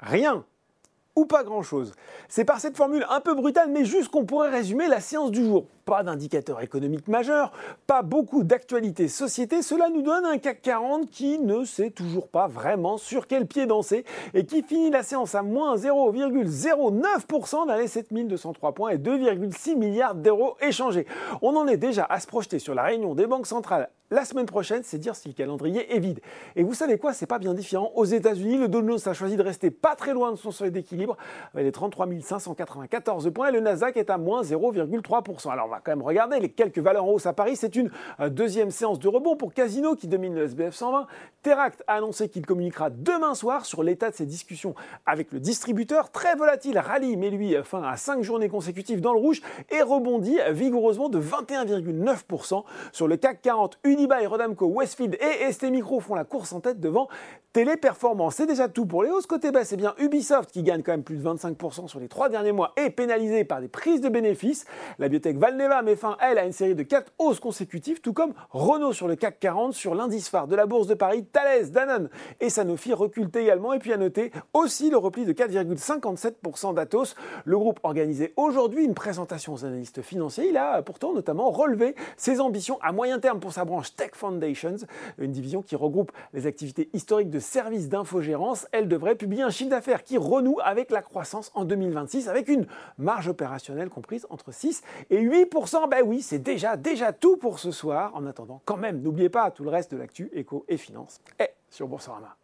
Rien ou pas grand-chose. C'est par cette formule un peu brutale, mais juste qu'on pourrait résumer la séance du jour. Pas d'indicateur économique majeur, pas beaucoup d'actualités société, cela nous donne un CAC 40 qui ne sait toujours pas vraiment sur quel pied danser et qui finit la séance à moins 0,09% dans les 7203 points et 2,6 milliards d'euros échangés. On en est déjà à se projeter sur la réunion des banques centrales la semaine prochaine, c'est dire si le calendrier est vide. Et vous savez quoi, c'est pas bien différent. Aux États-Unis, le Dow Jones a choisi de rester pas très loin de son seuil d'équilibre, avec les 33 594 points, et le Nasdaq est à moins 0,3%. Alors on va quand même regarder les quelques valeurs en hausse à Paris. C'est une euh, deuxième séance de rebond pour Casino qui domine le SBF 120. Teract a annoncé qu'il communiquera demain soir sur l'état de ses discussions avec le distributeur. Très volatile, rallye, mais lui, euh, fin à 5 journées consécutives dans le rouge et rebondit vigoureusement de 21,9% sur le CAC 40. Unibail, Rodamco, Westfield et ST Micro font la course en tête devant Téléperformance. C'est déjà tout pour les hausses. Côté bas, c'est bien Ubisoft qui gagne quand même plus de 25% sur les trois derniers mois et pénalisé par des prises de bénéfices. La biotech Valneva met fin, elle, à une série de 4 hausses consécutives, tout comme Renault sur le CAC 40, sur l'indice phare de la Bourse de Paris, Thales, Danone et Sanofi reculent également. Et puis à noter aussi le repli de 4,57% d'Atos. Le groupe organisait aujourd'hui une présentation aux analystes financiers. Il a pourtant notamment relevé ses ambitions à moyen terme pour sa branche Tech Foundations, une division qui regroupe les activités historiques de services d'infogérance. Elle devrait publier un chiffre d'affaires qui renoue avec la croissance en 2026, avec une marge opérationnelle comprise entre 6 et 8 10%, ben oui, c'est déjà, déjà tout pour ce soir. En attendant, quand même, n'oubliez pas tout le reste de l'actu éco et finance est sur Boursorama.